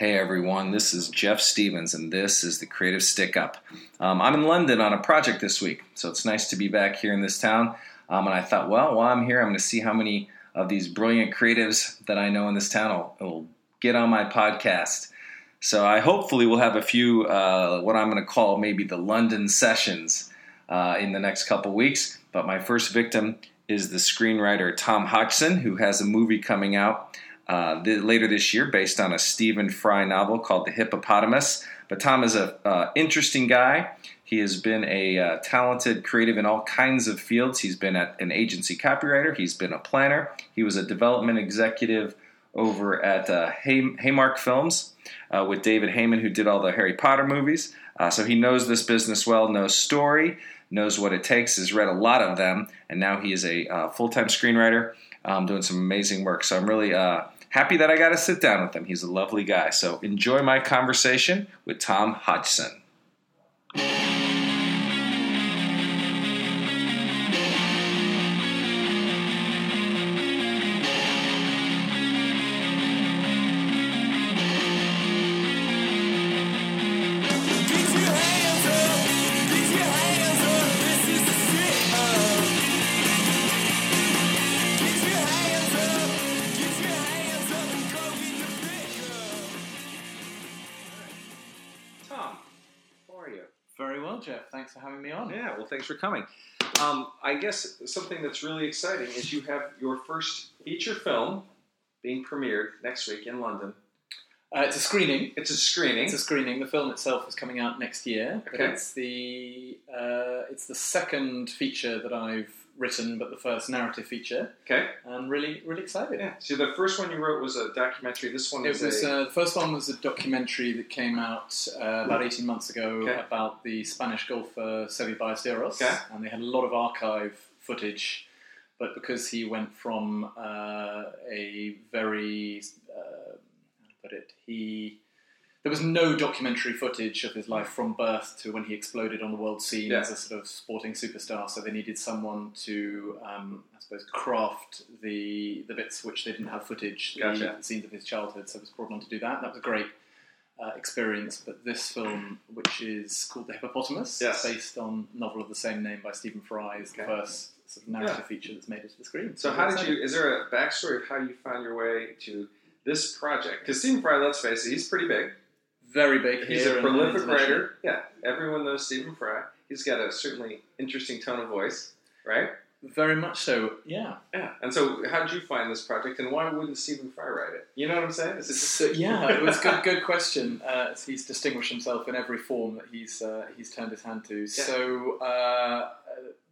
Hey everyone, this is Jeff Stevens, and this is the Creative Stick Up. Um, I'm in London on a project this week, so it's nice to be back here in this town. Um, and I thought, well, while I'm here, I'm going to see how many of these brilliant creatives that I know in this town will, will get on my podcast. So I hopefully will have a few, uh, what I'm going to call maybe the London sessions uh, in the next couple weeks. But my first victim is the screenwriter Tom Hodgson, who has a movie coming out uh, later this year based on a Stephen Fry novel called The Hippopotamus. But Tom is an uh, interesting guy. He has been a uh, talented creative in all kinds of fields. He's been at an agency copywriter, he's been a planner, he was a development executive over at uh, Hay- Haymark Films uh, with David Heyman, who did all the Harry Potter movies. Uh, so he knows this business well, knows story, knows what it takes, has read a lot of them, and now he is a full time screenwriter um, doing some amazing work. So I'm really happy that I got to sit down with him. He's a lovely guy. So enjoy my conversation with Tom Hodgson. Thanks for having me on. Yeah, well, thanks for coming. Um, I guess something that's really exciting is you have your first feature film being premiered next week in London. Uh, it's a screening. It's a screening. It's a screening. The film itself is coming out next year, okay. it's the uh, it's the second feature that I've written, but the first narrative feature. Okay. I'm really, really excited. Yeah. So the first one you wrote was a documentary. This one it was, a... uh, the first one was a documentary that came out uh, about 18 months ago okay. about the Spanish golfer Seve Ballesteros, okay. and they had a lot of archive footage. But because he went from uh, a very, uh, how to put it, he there was no documentary footage of his life from birth to when he exploded on the world scene yeah. as a sort of sporting superstar. So they needed someone to, um, I suppose, craft the the bits which they didn't have footage, gotcha. the scenes of his childhood. So I was brought on to do that. That was a great uh, experience. But this film, which is called The Hippopotamus, yes. based on a novel of the same name by Stephen Fry, is okay. the first sort of narrative yeah. feature that's made it to the screen. So, how did you? Is there a backstory of how you found your way to this project? Because Stephen Fry, let's face it, he's pretty big very big. He's a prolific writer. Yeah, everyone knows Stephen Fry. He's got a certainly interesting tone of voice, right? Very much so. Yeah. Yeah. And so, how did you find this project, and why wouldn't Stephen Fry write it? You know what I'm saying? Is it so, yeah, it was a good, good question. Uh, he's distinguished himself in every form that he's uh, he's turned his hand to. Yeah. So. Uh,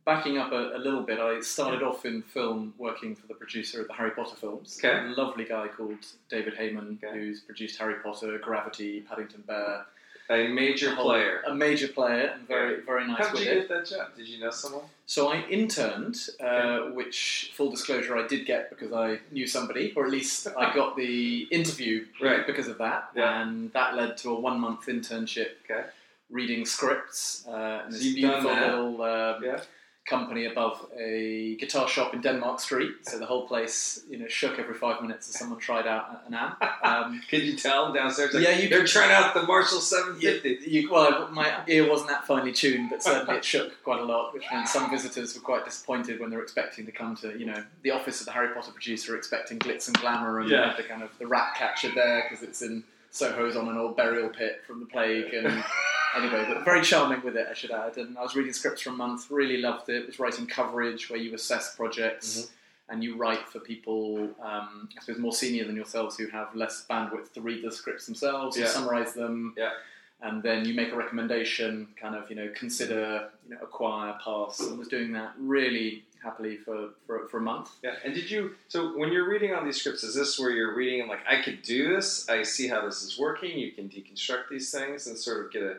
backing up a, a, little bit, I started off in film working for the producer of the Harry Potter films. Okay. A lovely guy called David Heyman, okay. who's produced Harry Potter, Gravity, Paddington Bear. A major whole, player. A major player, and very, very nice How did you it. get that job? Did you know someone? So I interned, uh, okay. which, full disclosure, I did get because I knew somebody, or at least I got the interview right. because of that. Yeah. And that led to a one month internship okay. reading scripts uh, in so this beautiful little uh, yeah. Company above a guitar shop in Denmark Street. So the whole place, you know, shook every five minutes as someone tried out an amp. Um, could you tell downstairs? Like, yeah, you they're trying out the Marshall 750. You, you, well, my ear wasn't that finely tuned, but certainly it shook quite a lot, which meant some visitors were quite disappointed when they were expecting to come to, you know, the office of the Harry Potter producer, expecting glitz and glamour and yeah. the kind of the rat catcher there because it's in Soho's on an old burial pit from the plague and. anyway, but very charming with it, I should add. And I was reading scripts for a month, really loved it. Was writing coverage where you assess projects mm-hmm. and you write for people, um, I suppose, more senior than yourselves who have less bandwidth to read the scripts themselves, yeah. you summarize them, yeah. and then you make a recommendation, kind of, you know, consider, you know, acquire, pass. And was doing that really happily for, for, for a month. Yeah, and did you? So when you're reading on these scripts, is this where you're reading and like, I could do this. I see how this is working. You can deconstruct these things and sort of get a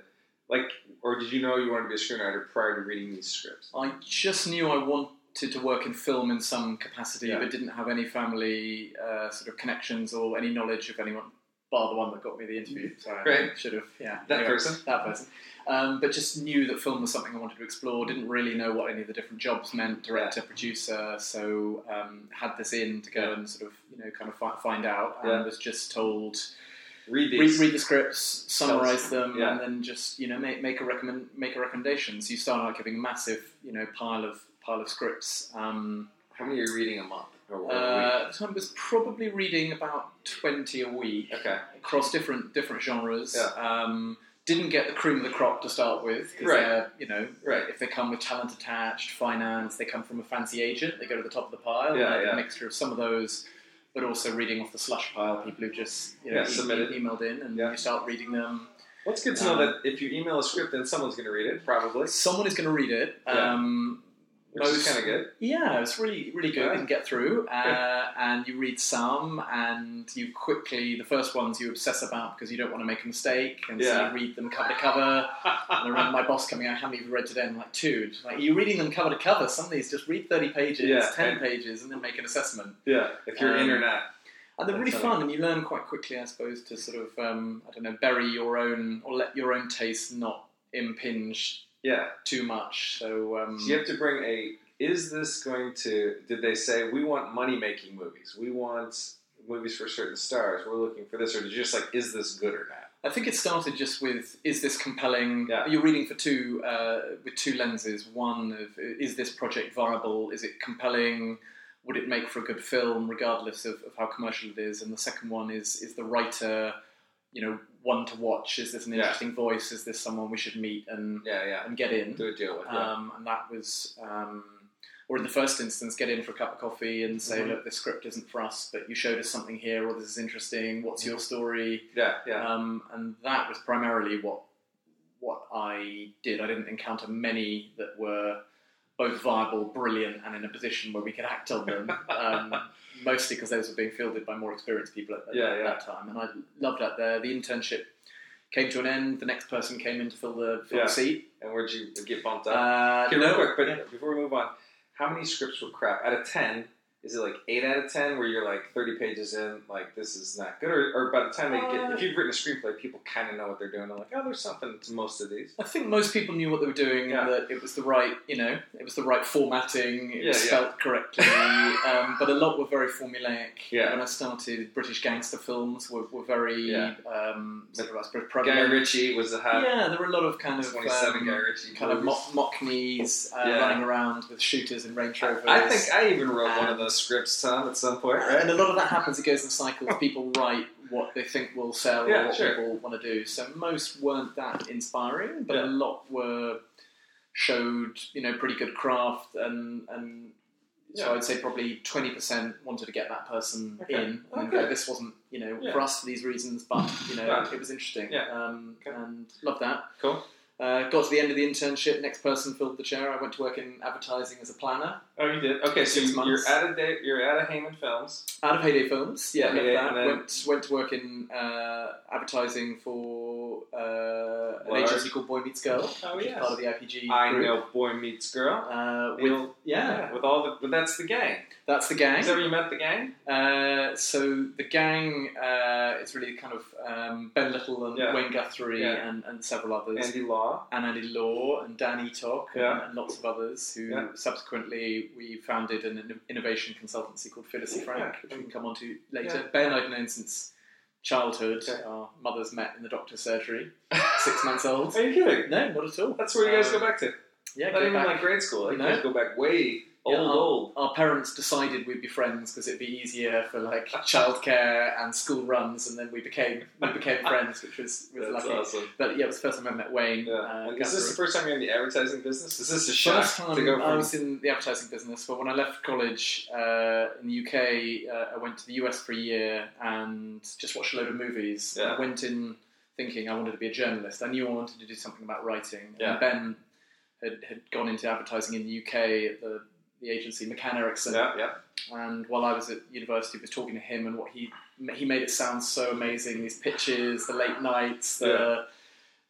like, or did you know you wanted to be a screenwriter prior to reading these scripts? I just knew I wanted to work in film in some capacity, Yeah. but didn't have any family uh, sort of connections or any knowledge of anyone, bar the one that got me the interview. So I Great. should have, yeah. That anyway, person? That person. Um, but just knew that film was something I wanted to explore. Didn't really know what any of the different jobs meant, director, producer. So um, had this in to go Yeah. and sort of, you know, kind of fi- find out, and Yeah. was just told read read, these. read the scripts, summarize them, yeah. and then just you know make make a recommend make a recommendation. So you start out giving a massive you know pile of pile of scripts. Um, How many are you reading a month or uh, so I was probably reading about twenty a week? Okay. across different different genres. Yeah. Um, didn't get the cream of the crop to start with, Right. they're, You know, Right. if they come with talent attached, finance, they come from a fancy agent, they go to the top of the pile. Yeah, yeah. A mixture of some of those, but also reading off the slush pile, people who just you know, Yeah, e- submitted. e- emailed in, and Yeah. you start reading them. Well, it's good to know Um, that if you email a script, then someone's going to read it, probably, Someone is going to read it. Um, which is most- kind of good. Yeah, it's really, really good. Yeah. You can get through, uh, and you read some, and you quickly the first ones you obsess about because you don't want to make a mistake, and so you read them cover to cover. And I remember my boss coming out, "How many have you read today?" And I'm like, two. Like, you're reading them cover to cover. Some of these just read thirty pages, Yeah, ten and- pages, and then make an assessment. Yeah, if you're Um, internet. And they're really fun, and you learn quite quickly, I suppose, to sort of um, I don't know, bury your own or let your own taste not impinge Yeah. too much. So, um, So you have to bring a. Is this going to? Did they say we want money making movies? We want movies for certain stars. We're looking for this, or did you just like, is this good or not? I think it started just with is this compelling? Yeah. You're reading for two uh, with two lenses. One of is this project viable? Is it compelling? Would it make for a good film, regardless of, of how commercial it is? And the second one is is the writer, you know, one to watch? Is this an Yeah. interesting voice? Is this someone we should meet and Yeah, yeah. and get in? Do a deal with. Yeah. Um, and that was, um, or in the first instance, get in for a cup of coffee and say, Mhm. look, this script isn't for us, but you showed us something here, or this is interesting. What's your story? yeah, yeah. Um, and that was primarily what what I did. I didn't encounter many that were both viable, brilliant, and in a position where we could act on them. Mostly because those were being fielded by more experienced people at, at Yeah, that, yeah. that time, and I loved that. There, the internship came to an end. The next person came in to fill the, fill Yeah. the seat. and where'd you get bumped up? Uh, okay, real quick, but before we move on, how many scripts were crap? Out of ten, is it like eight out of ten where you're like thirty pages in, like this is not good, or, or by the time they get, Uh, if you've written a screenplay, people kind of know what they're doing. They're like, oh, there's something to most of these. I think most people knew what they were doing, Yeah. and that it was the right, you know, it was the right formatting. It Yeah, was yeah. spelt correctly, um, but a lot were very formulaic. Yeah. When I started, British gangster films were, were very Yeah. um, sort of, I suppose, Guy. Ritchie was a hot Yeah, there were a lot of kind of twenty-seven um, Guy Ritchie kind of mock, mockneys uh, Yeah. running around with shooters and Range Rovers. I think I even wrote one of And- scripts, Tom, at some point, right? and a lot of that happens. It goes in cycles. People write what they think will sell Yeah, or what sure. people want to do. So most weren't that inspiring, but Yeah. a lot were showed you know pretty good craft and and. So Yeah. I'd say probably twenty percent wanted to get that person Okay. in, and Okay. go, this wasn't you know for us for these reasons, but you know it was interesting. Yeah. Um, Okay. and loved that. Cool. Uh, got to the end of the internship. Next person filled the chair. I went to work in advertising as a planner. Oh, you did. Okay, so Six you- you're months. out of date. You're out of Heyman Films. Out of Heyday Films, yeah, Heyday, that. and then- Went went to work in uh, advertising for uh, an agency called Boy Meets Girl, Oh, which is part of the IPG I group. know Boy Meets Girl. Uh, with, Neil- yeah, with all the. But that's the gang. that's the gang. Is that where you met the gang? Uh, so the gang uh, is really kind of um, Ben Little and Yeah. Wayne Guthrie Yeah. and, and several others. Andy Law. and Andy Law and Danny Talk Yeah. and, and lots of others who Yeah. subsequently we founded an innovation consultancy called Phyllis Frank, Yeah. which we can come on to later. Yeah. Ben I've known since childhood. Okay. Our mothers met in the doctor's surgery, six months old. Are you kidding? No, not at all. That's where you guys Um, go back to. Yeah, Not even back. like grade school. Like, No. You guys go back way old, Yeah, our, old. Our parents decided we'd be friends because it'd be easier for like childcare and school runs, and then we became we became friends, which was was That's lucky. awesome. But yeah, it was the first time I met Wayne. Yeah. uh, is this the first time you're in the advertising business? Is this a shock First time to go I was in the advertising business, but when I left college uh, in the UK, uh, I went to the US for a year and just watched a load of movies. Yeah. I went in thinking I wanted to be a journalist. I knew I wanted to do something about writing. Yeah. And Ben had, had gone into advertising in the UK at the, the agency McCann Erickson. yeah, yeah. And while I was at university, was talking to him and what he he made it sound so amazing. These pitches, the late nights, the Yeah.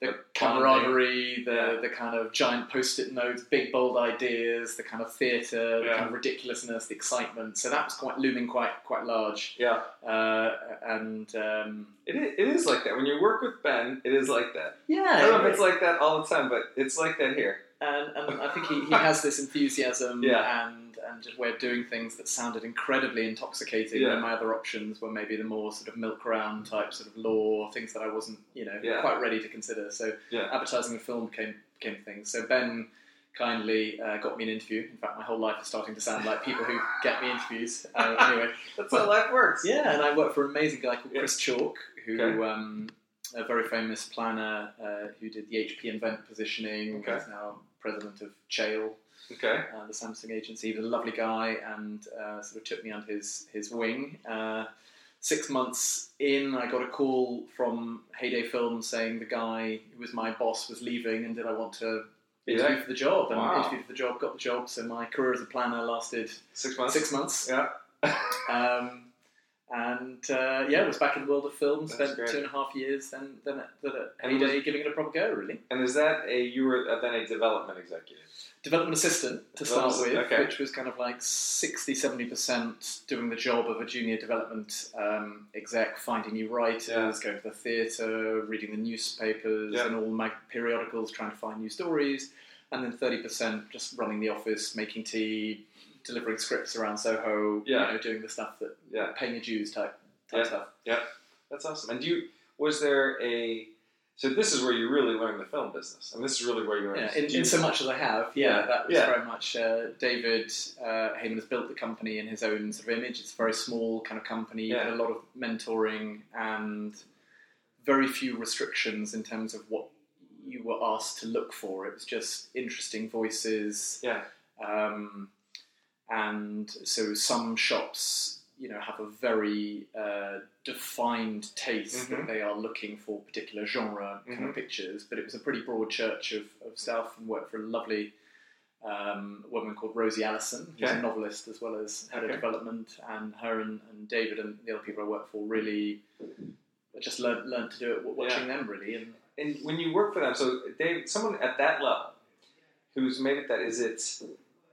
the camaraderie, the Yeah. the kind of giant post-it notes, big bold ideas, the kind of theatre, the Yeah. kind of ridiculousness, the excitement. So that was quite looming quite quite large. Yeah. Uh, and um, It is, it is like that. When you work with Ben, it is like that. yeah, I don't know if it's like that all the time, but it's like that here. And, and I think he, he has this enthusiasm Yeah. and and just way of doing things that sounded incredibly intoxicating. Yeah. And my other options were maybe the more sort of milk round type sort of law things that I wasn't, you know, Yeah. quite ready to consider. So Yeah. advertising and film became became things. So Ben kindly uh, got me an interview. In fact, my whole life is starting to sound like people who get me interviews. Uh, anyway, That's how life works. yeah, and I worked for an amazing guy called Yeah. Chris Chalk, who Okay. um, a very famous planner uh, who did the HP Invent positioning. Okay. He's now president of Cheil, Okay. uh, the Samsung agency. He was a lovely guy and uh, sort of took me under his his wing. Uh, six months in, I got a call from Heyday Films saying the guy who was my boss was leaving, and did I want to interview Yeah. for the job? And Wow. interviewed for the job, got the job. So my career as a planner lasted Six months. six months. Yeah. Um, and uh, yeah, was back in the world of film. That's Spent great. two and a half years, then then at, then at And Heyday, giving it a proper go. Really, And is that a you were uh, then a development executive? development assistant to start with, okay. which was kind of like 60 70 percent doing the job of a junior development um, exec, finding new writers, Yeah. going to the theatre, reading the newspapers Yeah. and all mag- periodicals, trying to find new stories, and then thirty percent just running the office, making tea. Delivering scripts around Soho, Yeah. you know, doing the stuff that Yeah. paying your dues type, type Yeah. stuff. That's awesome. And do you was there a so this is where you really learned the film business, and this is really where you learned. Yeah, in, in so much as I have, yeah, Yeah, that was yeah. very much uh, David uh, Heyman has built the company in his own sort of image. It's a very small kind of company, Yeah. a lot of mentoring and very few restrictions in terms of what you were asked to look for. It was just interesting voices, yeah, um, and so some shops, you know, have a very uh, defined taste Mhm. that they are looking for particular genre kind Mhm. of pictures. But it was a pretty broad church of, of stuff, and worked for a lovely um, woman called Rosie Alison, who's Okay. a novelist as well as head Okay. of development. And her and, and David and the other people I worked for really just learned learned to do it watching them really. And and when you work for them, so Dave, someone at that level who's made it that is it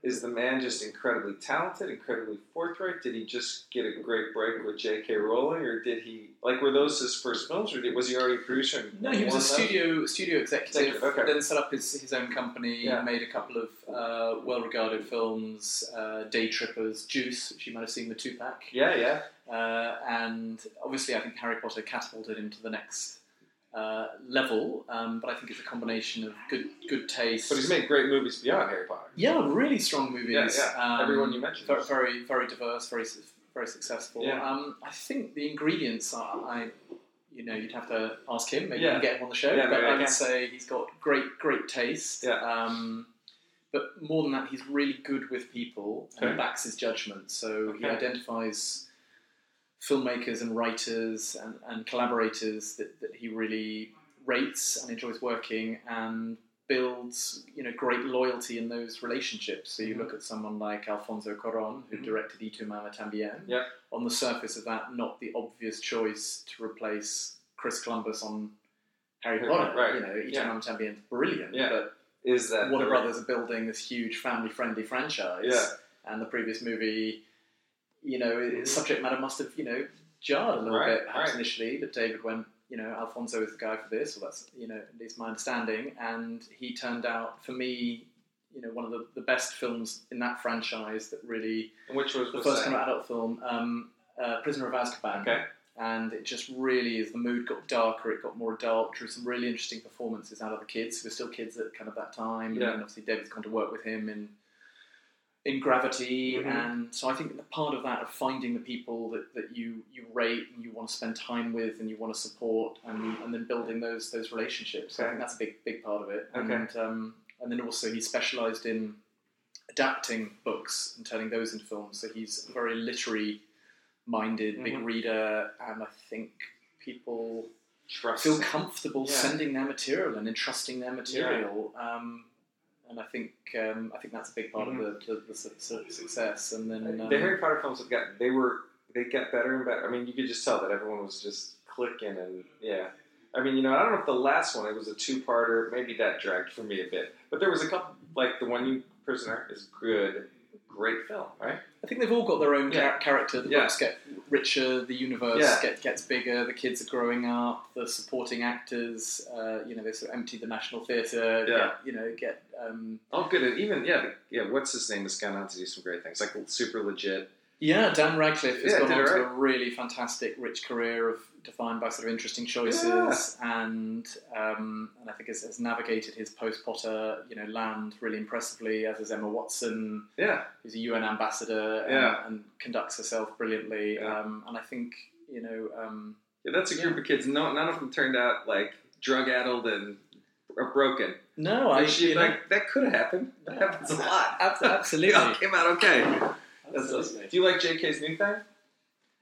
is the man just incredibly talented, incredibly forthright? Did he just get a great break with J.K. Rowling, or did he like were those his first films, or did, was he already a producer? No, he was a studio studio executive. Executive, okay. Then set up his, his own company. Yeah. Made a couple of uh, well regarded films, uh, Day Trippers, Juice, which you might have seen with Tupac, Yeah, yeah, uh, and obviously I think Harry Potter catapulted him to the next uh, level. Um, but I think it's a combination of good good taste. but he's made great movies beyond Harry Potter. yeah, really strong movies. Yeah, yeah. Um, Everyone you mentioned. very very, very diverse, very very successful. Yeah. Um, I think the ingredients are. I, you know, you'd have to ask him. Maybe Yeah. you can get him on the show. Yeah, but I would say he's got great, great taste. Yeah. Um, but more than that, he's really good with people and Okay. he backs his judgment. So he identifies filmmakers and writers and, and collaborators that, that he really rates and enjoys working and builds you know great loyalty in those relationships. So you Mhm. look at someone like Alfonso Cuarón, who Mhm. directed Y tu Mama Tambien. Yeah. On the surface of that, not the obvious choice to replace Chris Columbus on Harry Potter. right. You know, Y tu Yeah. Mama Tambien's brilliant, Yeah. but Is that Warner the- Brothers are building this huge family-friendly franchise. Yeah. And the previous movie, you know, Mhm. subject matter must have, you know, jarred a little Right, bit perhaps right. initially, but David went, you know, Alfonso is the guy for this, or that's, you know, at least my understanding. And he turned out, for me, you know, one of the, the best films in that franchise that really, Which was the first kind of adult film, um, uh, Prisoner of Azkaban. Okay. And it just really, as the mood got darker, it got more adult. Drew some really interesting performances out of the kids who were still kids at kind of that time. Yeah. And obviously, David's gone to work with him in in Gravity, Mhm. and so I think part of that of finding the people that, that you you rate and you want to spend time with and you want to support, and, and then building those those relationships. I think that's a big big part of it. Okay. And um, and then also he specialised in adapting books and turning those into films. So he's a very literary minded, big Mhm. reader, and I think people Trust. feel comfortable Yeah. sending their material and entrusting their material. Um, and I think um, I think that's a big part Mhm. of the, the, the su- su- success. And then um, the Harry Potter films have got they were they get better and better. I mean, you could just tell that everyone was just clicking and yeah. I mean, you know, I don't know if the last one it was a two-parter. Maybe that dragged for me a bit, but there was a couple like the one you prisoner is good. Great film, right? I think they've all got their own Yeah. char- character. The Yeah. books get richer, the universe Yeah. get, gets bigger, the kids are growing up, the supporting actors, uh, you know, they sort of empty the National Theatre, Yeah. get, you know, get. Um, Oh, good. And even yeah, the, yeah. What's his name has gone on to do some great things, like super legit. Yeah, Dan Radcliffe has Yeah, gone on it to a really fantastic, rich career of defined by sort of interesting choices, and um, and I think has, has navigated his post Potter, you know, land really impressively. As is Emma Watson, Yeah, who's a UN ambassador and, Yeah. and conducts herself brilliantly. Yeah. Um, and I think you know, um, yeah. That's a group of kids. No, none of them turned out like drug addled and broken. no, I you know, that could have happened. That happens a lot. They absolutely. all came out okay. That's Absolutely. Do you like J.K.'s new thing?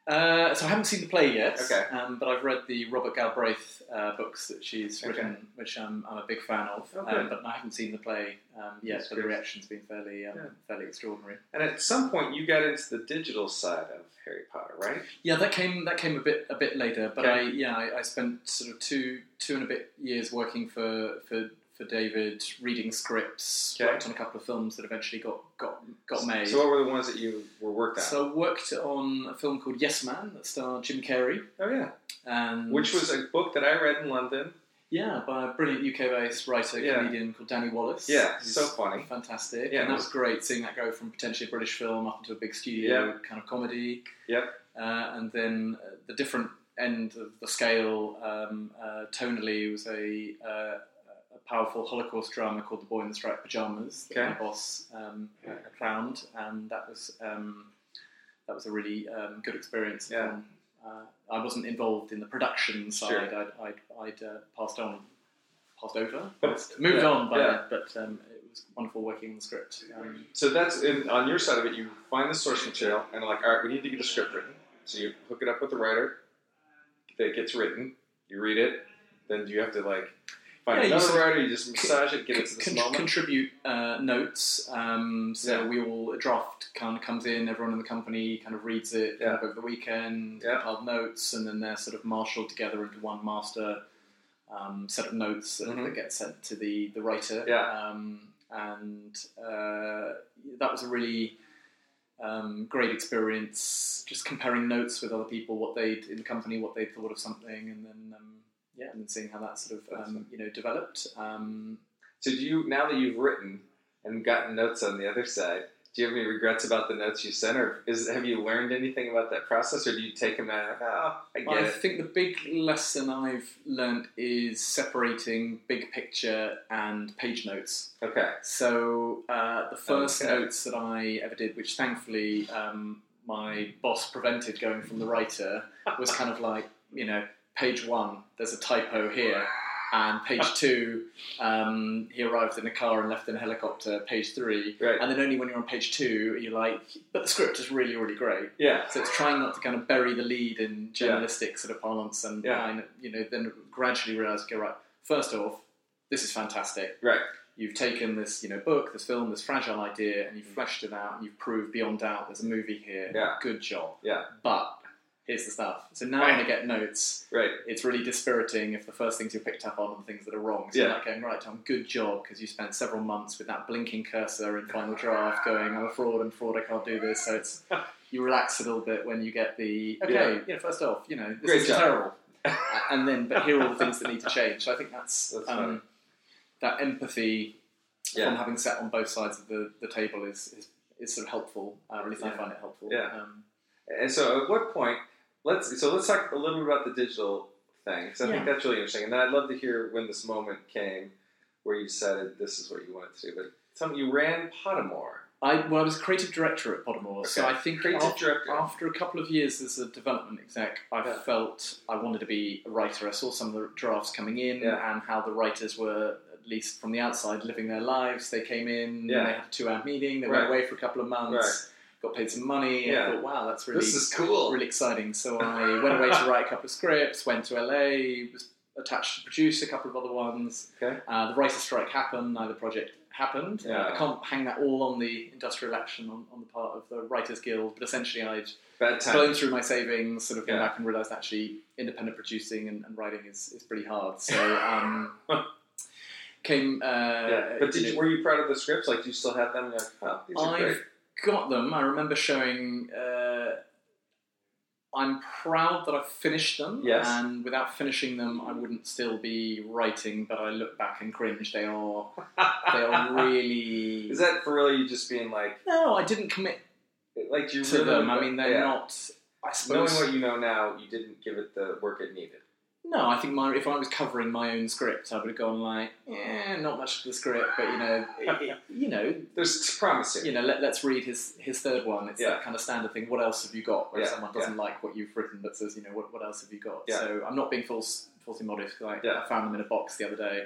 Uh, so I haven't seen the play yet, Okay. um, but I've read the Robert Galbraith uh, books that she's Okay. written, which I'm, I'm a big fan of. Oh, um, but I haven't seen the play um, yet, That's but the reaction's been fairly um, Yeah. fairly extraordinary. And at some point, you got into the digital side of Harry Potter, right? Yeah, that came that came a bit a bit later, but Okay. I yeah I, I spent sort of two two and a bit years working for for, for David, reading scripts, Okay. worked on a couple of films that eventually got got got made. So, what were the ones that you were worked on? So I worked on a film called Yes Man that starred Jim Carrey, oh yeah, and which was a book that I read in London. yeah by a brilliant UK-based writer Yeah. comedian called Danny Wallace. Yeah, who's so funny. fantastic. Yeah, and that was- great seeing that go from potentially a British film up into a big studio Yeah. kind of comedy. Yep. Uh, and then uh, the different end of the scale um, uh, tonally was a, uh, a powerful Holocaust drama called The Boy in the Striped Pajamas that Okay. my boss um, uh, found, and that was um, that was a really um, good experience. Yeah. Um, uh, I wasn't involved in the production side. Sure. I'd, I'd, I'd uh, passed on, passed over, But- moved yeah, on by yeah. then. But um, it was wonderful working on the script. Um, So that's in, on your side of it. You find the source material and like, all right, we need to get a script written. So you hook it up with the writer. That gets written. You read it. Then do you have to like find Yeah, you another of writer? You just massage it, get it to this con- moment. contribute uh, notes. Um, so Yeah. we all a draft kind of comes in. Everyone in the company kind of reads it kind of over the weekend. Yeah. compiled notes, and then they're sort of marshaled together into one master um, set of notes that, Mhm. that get sent to the the writer. Yeah. Um, and uh, that was a really um, great experience. Just comparing notes with other people, what they'd in the company, what they thought of something, and then um, yeah, and seeing how that sort of um, you know developed. Um, So do you now that you've written and gotten notes on the other side? Do you have any regrets about the notes you sent, or is have you learned anything about that process, or do you take them out like, oh, I get I it? think the big lesson I've learned is separating big picture and page notes. Okay. So uh, the first Okay. notes that I ever did, which thankfully um, my boss prevented going from the writer, was kind of like you know page one, there's a typo here, and page two, um, he arrived in a car and left in a helicopter. Page three, Right. and then only when you're on page two, you're like, but the script is really really great. Yeah. So it's trying not to kind of bury the lead in journalistic sort of parlance, and Yeah. I, you know, then gradually realise, okay, right. First off, this is fantastic. Right. You've taken this, you know, book, this film, this fragile idea, and you've fleshed it out, and you've proved beyond doubt there's a movie here. Yeah. Good job. Yeah. But here's the stuff. So now when I get notes, Right. it's really dispiriting if the first things you picked up on are the things that are wrong. So Yeah. you're like going, right, Tom, good job, because you spent several months with that blinking cursor in final draft going, I'm a fraud, I'm a fraud, I can't do this. So it's you relax a little bit when you get the, okay, Yeah. you know, first off, you know, this Great is job. terrible. and then, but here are all the things that need to change. So I think that's, That's um, that empathy Yeah. from having sat on both sides of the, the table is, is, is sort of helpful. Uh, at least I find it helpful. Yeah. Um, And so, at what point? Let's so let's talk a little bit about the digital thing because I think that's really interesting. And then I'd love to hear when this moment came where you decided this is what you wanted to do. But tell me, you ran Pottermore. I, well, I was creative director at Pottermore, so I think after, after a couple of years as a development exec, I Yeah. felt I wanted to be a writer. I saw some of the drafts coming in Yeah. and how the writers were, at least from the outside, living their lives. They came in, Yeah. they had a two-hour meeting, they Right. went away for a couple of months, got paid some money. Yeah. I thought, wow, that's really This is cool. really exciting. So I went away to write a couple of scripts, went to LA, was attached to produce a couple of other ones. Okay. Uh, the writer's strike happened, neither project happened. Yeah. I can't hang that all on the industrial action on, on the part of the Writers Guild, but essentially I'd blown through my savings, sort of came Yeah. back and realised actually independent producing and, and writing is, is pretty hard. So um, came. Uh, yeah. But did you know, were you proud of the scripts? Like, do you still have them? Like, oh, these are I've- great. Got them. I remember showing. Uh, I'm proud that I finished them, Yes. and without finishing them, I wouldn't still be writing. But I look back and cringe. They are, they are really. Is that for real? You just being like, No, I didn't commit like you to really- them. I mean, they're yeah. not. I suppose Knowing what you know now, you didn't give it the work it needed. No, I think my, if I was covering my own script, I would have gone like, eh, not much of the script, but you know, it, it- you know, There's promise you know, let, let's read his his third one. It's Yeah. that kind of standard thing. What else have you got? Where Yeah, someone doesn't like what you've written, but says, you know, what, what else have you got? Yeah. So I'm not being false, falsely modest. I, Yeah. I found them in a box the other day,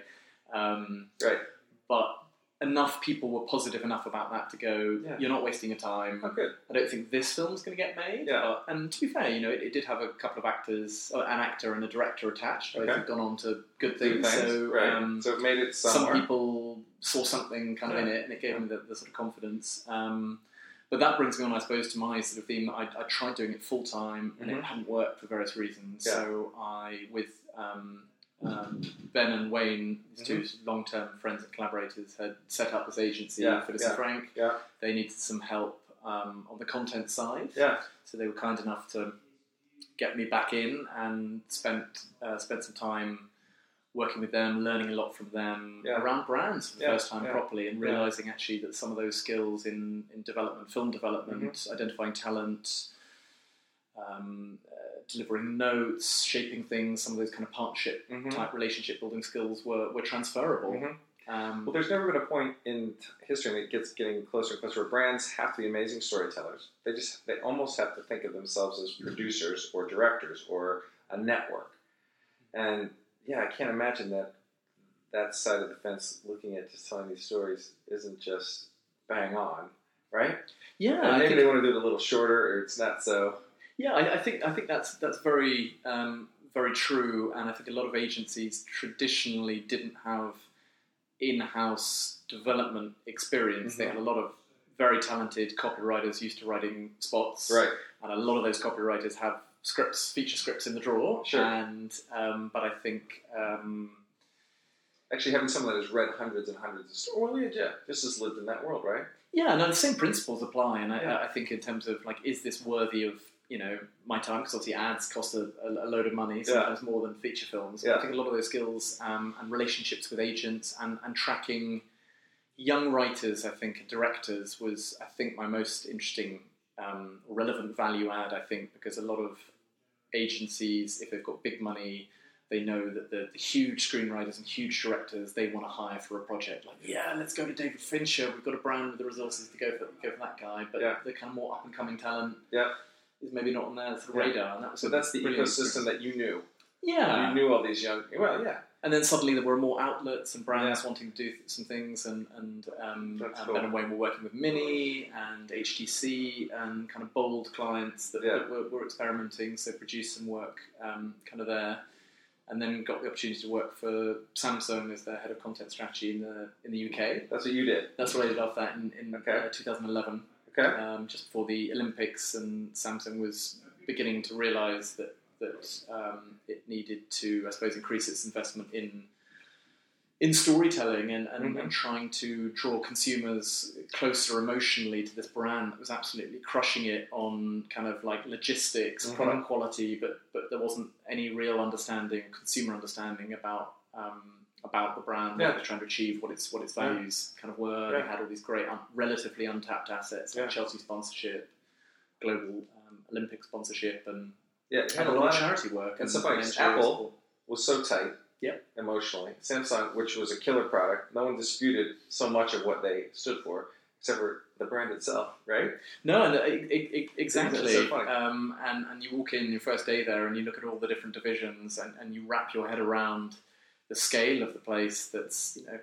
um, Right. but enough people were positive enough about that to go. Yeah. You're not wasting your time. Oh, good. I don't think this film's going to get made. Yeah. But, and to be fair, you know, it, it did have a couple of actors, uh, an actor and a director attached. Both Okay. have gone on to good Good things. So, right. um, so it made it some people saw something kind of in it, and it gave them the, the sort of confidence. Um, but that brings me on, I suppose, to my sort of theme. I, I tried doing it full time, and Mhm. it hadn't worked for various reasons. Yeah. So I, with um, um, Ben and Wayne, these two long-term friends and collaborators, had set up this agency, Mm-hmm. Yeah, Phyllis yeah, and Frank. yeah. They needed some help um, on the content side. Yeah. So they were kind enough to get me back in and spent uh, spent some time working with them, learning a lot from them Yeah. around brands for the first time properly, and realizing actually that some of those skills in, in development, film development, Mm-hmm. identifying talent, um, delivering notes, shaping things, some of those kind of partnership Mhm. type relationship building skills were, were transferable. Mhm. Um, Well, there's never been a point in history, it gets getting closer and closer, where brands have to be amazing storytellers. They just, they almost have to think of themselves as producers or directors or a network. And yeah, I can't imagine that that side of the fence, looking at just telling these stories, isn't just bang on, right? yeah, And maybe they want to do it a little shorter, or it's not so. Yeah, I, I think I think that's that's very um, very true, and I think a lot of agencies traditionally didn't have in-house development experience. They Mhm. had a lot of very talented copywriters used to writing spots, Right. and a lot of those copywriters have scripts, feature scripts in the drawer. Sure. And um, but I think um, Actually, having someone that has read hundreds and hundreds of stories, well, yeah, yeah, just has lived in that world, right? Yeah, no, the same principles apply, and I, Yeah. I think in terms of like, is this worthy of you know my time? Because obviously ads cost a, a, load of money, sometimes more than feature films. Yeah. I think a lot of those skills um, and relationships with agents and, and tracking young writers, I think, and directors was I think my most interesting, um, relevant value add. I think because a lot of agencies, if they've got big money. They know that the, the huge screenwriters and huge directors they want to hire for a project. Like, yeah, let's go to David Fincher. We've got a brand with the resources to go for go for that guy. But Yeah. the kind of more up and coming talent Yeah. Is maybe not on their sort of Yeah. radar. And that was So that's the brilliant ecosystem that you knew. Yeah, You knew all these young. Well, yeah. and then suddenly there were more outlets and brands wanting to do some things, and and um, That's and cool. Ben and Wayne were working with Mini and HTC and kind of bold clients that, Yeah. that were, were experimenting. So produced some work um, kind of there, and then got the opportunity to work for Samsung as their head of content strategy in the in the UK. That's what you did. That's what I did after that in, in Okay. uh, 2011 Okay. um, just before the Olympics, and Samsung was beginning to realise that that um, it needed to, I suppose, increase its investment in in storytelling and, and, Mhm. and trying to draw consumers closer emotionally to this brand that was absolutely crushing it on kind of like logistics, Mhm. product quality, but but there wasn't any real understanding, consumer understanding about um, about the brand, Yeah. what they're trying to achieve, what its what its Yeah. values kind of were. Yeah. They had all these great, un- relatively untapped assets like Yeah. Chelsea sponsorship, global um, Olympic sponsorship, and Yeah, it had a lot of charity work. and stuff like Apple was so tight. Yep. Emotionally, Samsung, which was a killer product, no one disputed so much of what they stood for, except for the brand itself, right? No, and, e- e- e- exactly. So um, and and you walk in your first day there, and you look at all the different divisions, and, and you wrap your head around the scale of the place. That's you know,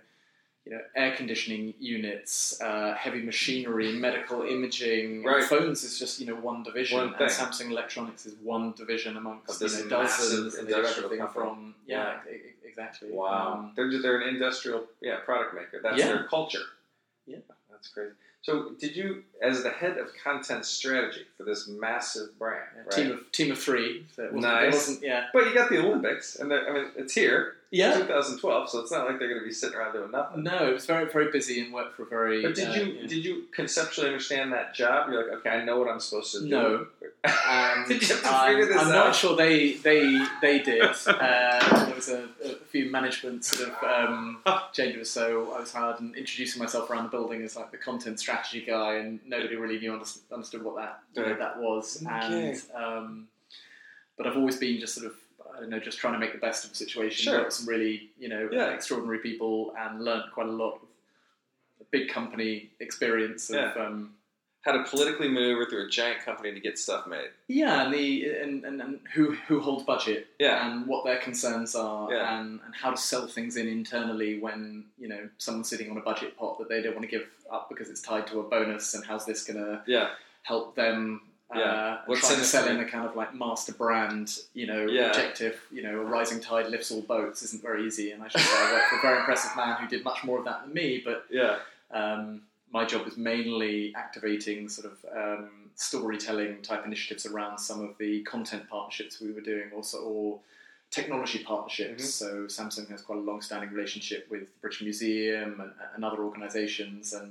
you know, air conditioning units, uh, heavy machinery, medical imaging, Right. phones is just you know one division, One and. Samsung Electronics is one division amongst you know, dozens, and everything company. from yeah, e- exactly. Wow, Um, they're they're an industrial yeah product maker. That's Yeah. their culture. Yeah. That's crazy. So, did you, as the head of content strategy for this massive brand, right? Team of team of three. So it wasn't, Nice. Yeah. but you got the Olympics, and I mean, it's here, Yeah. 2012. So it's not like they're going to be sitting around doing nothing. No, it was very very busy and worked for a very. But did uh, you yeah. did you conceptually understand that job? You're like, okay, I know what I'm supposed to do. No. Um, Did you have to I'm, figure this I'm out? not sure they they they did. uh, there was a, a few management sort of um, changes, so I was hired and introducing myself around the building as like the content strategy guy, and nobody really knew understood, understood what that know, Right. that was. Okay. And um, but I've always been just sort of. I don't know, just trying to make the best of the situation. Sure. With some really, you know, Yeah. extraordinary people, and learned quite a lot of big company experience of Yeah. How to politically maneuver through a giant company to get stuff made. Yeah, and the and, and, and who who holds budget Yeah. and what their concerns are Yeah. and, and how to sell things in internally when you know someone's sitting on a budget pot that they don't want to give up because it's tied to a bonus and how's this going to Yeah. help them Yeah. uh, What's trying to sell in a kind of like master brand you know Yeah. objective you know a rising tide lifts all boats isn't very easy and I should say I work for a very impressive man who did much more of that than me but Yeah. um, my job was mainly activating sort of um, storytelling type initiatives around some of the content partnerships we were doing, also or technology partnerships. Mhm. So Samsung has quite a long-standing relationship with the British Museum and, and other organisations, and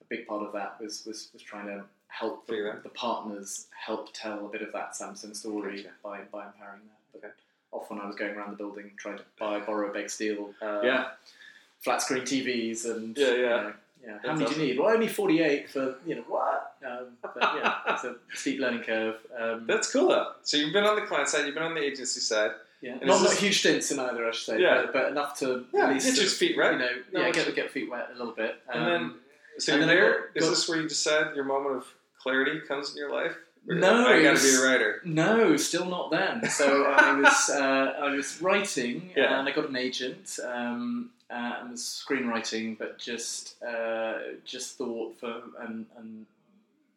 a big part of that was was, was trying to help the, the partners help tell a bit of that Samsung story Gotcha. by, by empowering that. But Okay. often I was going around the building trying to buy, borrow, beg, steal. Uh, Yeah. flat screen TVs and Yeah, yeah. you know, yeah. How many do you need? Well, only forty eight for you know what? Um, but yeah, it's a steep learning curve. Um, That's cool though. So you've been on the client side, you've been on the agency side. yeah, not not huge stints in either, I should say. Yeah. but, but enough to Yeah, at least get your feet wet. You know, No, yeah, get get feet wet a little bit. Um, And then- So and then there. got- Is this where you decide your moment of clarity comes in your life? No, I got to be a writer. No, still not then. So I was uh, I was writing Yeah. and I got an agent um, uh, and was screenwriting, but just uh, just thought for and, and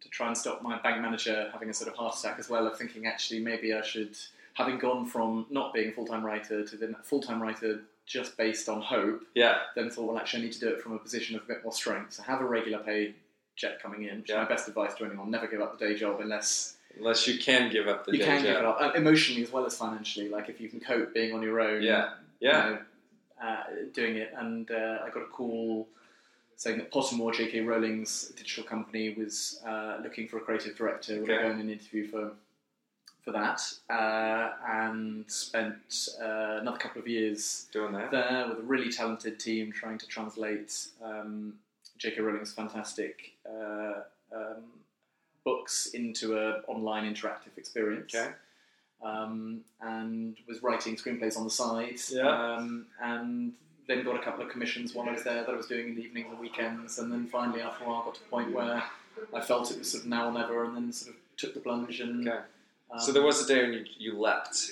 to try and stop my bank manager having a sort of heart attack as well of thinking actually maybe I should having gone from not being a full time writer to then full time writer just based on hope, Yeah. then thought well actually I need to do it from a position of a bit more strength. So have a regular pay check coming in, which Yeah. is my best advice to anyone. Never give up the day job unless Unless you can give up the you day can job. give it up uh, emotionally as well as financially. Like if you can cope being on your own, Yeah. you Yeah. know, uh, doing it. And uh, I got a call saying that Pottermore, J.K. Rowling's digital company, was uh, looking for a creative director. Would I Okay. go in and interview for for that? Uh, and spent uh, another couple of years Doing that. there with a really talented team trying to translate um, J.K. Rowling's fantastic uh, um, books into an online interactive experience. Okay. Um, and was writing screenplays on the side. Yeah. Um, and then got a couple of commissions while I was there that I was doing in the evenings and weekends. And then finally, after a while, got to a point where I felt it was sort of now or never, and then sort of took the plunge. And Okay. um, So there was a day when you, you leapt.